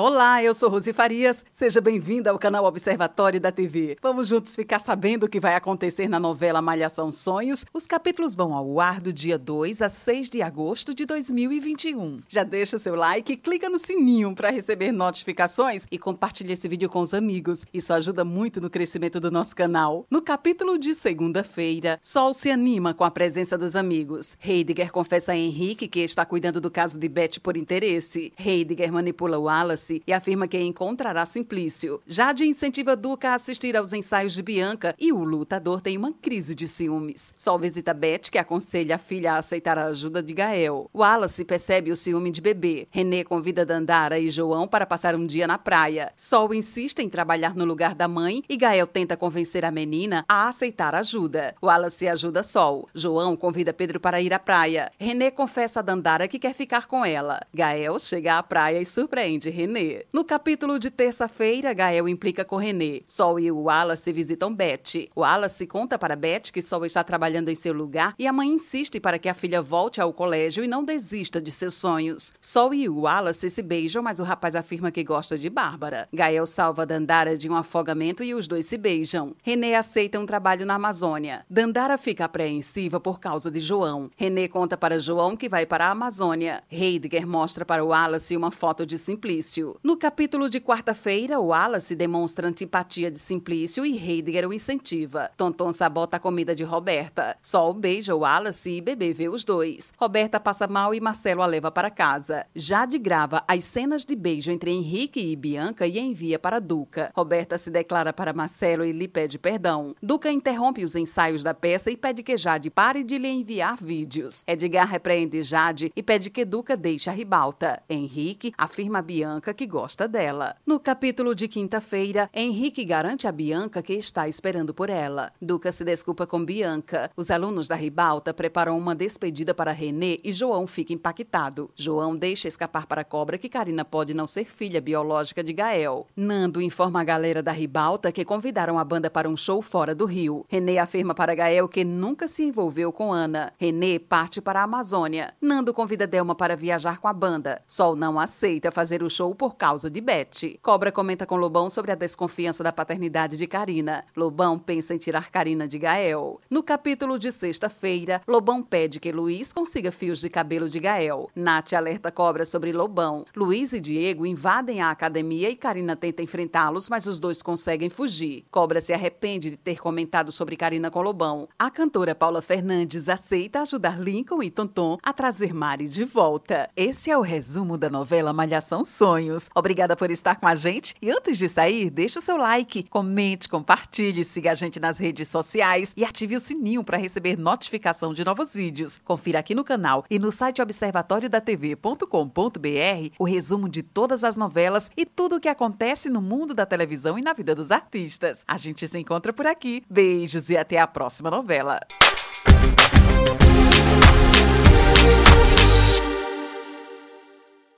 Olá, eu sou Rosi Farias. Seja bem-vinda ao canal Observatório da TV. Vamos juntos ficar sabendo o que vai acontecer na novela Malhação Sonhos. Os capítulos vão ao ar do dia 2 a 6 de agosto de 2021. Já deixa o seu like, clica no sininho para receber notificações e compartilhe esse vídeo com os amigos. Isso ajuda muito no crescimento do nosso canal. No capítulo de segunda-feira, Sol se anima com a presença dos amigos. Heidegger confessa a Henrique que está cuidando do caso de Beth por interesse. Heidegger manipula Wallace e afirma que encontrará Simplício. Jade incentiva Duca a assistir aos ensaios de Bianca e o lutador tem uma crise de ciúmes. Sol visita Beth, que aconselha a filha a aceitar a ajuda de Gael. Wallace percebe o ciúme de bebê. René convida Dandara e João para passar um dia na praia. Sol insiste em trabalhar no lugar da mãe e Gael tenta convencer a menina a aceitar ajuda. Wallace ajuda Sol. João convida Pedro para ir à praia. René confessa a Dandara que quer ficar com ela. Gael chega à praia e surpreende René René. No capítulo de terça-feira, Gael implica com René. Sol e o Wallace visitam Beth. O Wallace conta para Beth que Sol está trabalhando em seu lugar e a mãe insiste para que a filha volte ao colégio e não desista de seus sonhos. Sol e o Wallace se beijam, mas o rapaz afirma que gosta de Bárbara. Gael salva Dandara de um afogamento e os dois se beijam. René aceita um trabalho na Amazônia. Dandara fica apreensiva por causa de João. René conta para João que vai para a Amazônia. Heidegger mostra para Wallace uma foto de Simplício. No capítulo de quarta-feira, Wallace demonstra antipatia de Simplício e Heidegger o incentiva. Tonton sabota a comida de Roberta. Sol beija Wallace e Bebê vê os dois. Roberta passa mal e Marcelo a leva para casa. Jade grava as cenas de beijo entre Henrique e Bianca e envia para Duca. Roberta se declara para Marcelo e lhe pede perdão. Duca interrompe os ensaios da peça e pede que Jade pare de lhe enviar vídeos. Edgar repreende Jade e pede que Duca deixe a ribalta. Henrique afirma a Bianca que gosta dela. No capítulo de quinta-feira, Henrique garante a Bianca que está esperando por ela. Duca se desculpa com Bianca. Os alunos da ribalta preparam uma despedida para René e João fica impactado. João deixa escapar para a cobra que Karina pode não ser filha biológica de Gael. Nando informa a galera da ribalta que convidaram a banda para um show fora do Rio. René afirma para Gael que nunca se envolveu com Ana. René parte para a Amazônia. Nando convida Delma para viajar com a banda. Sol não aceita fazer o show por causa de Beth. Cobra comenta com Lobão sobre a desconfiança da paternidade de Karina. Lobão pensa em tirar Karina de Gael. No capítulo de sexta-feira, Lobão pede que Luiz consiga fios de cabelo de Gael. Nath alerta Cobra sobre Lobão. Luiz e Diego invadem a academia e Karina tenta enfrentá-los, mas os dois conseguem fugir. Cobra se arrepende de ter comentado sobre Karina com Lobão. A cantora Paula Fernandes aceita ajudar Lincoln e Tonton a trazer Mari de volta. Esse é o resumo da novela Malhação Obrigada por estar com a gente. E antes de sair, deixe o seu like, comente, compartilhe, siga a gente nas redes sociais e ative o sininho para receber notificação de novos vídeos. Confira aqui no canal e no site observatoriodatv.com.br o resumo de todas as novelas e tudo o que acontece no mundo da televisão e na vida dos artistas. A gente se encontra por aqui. Beijos e até a próxima novela.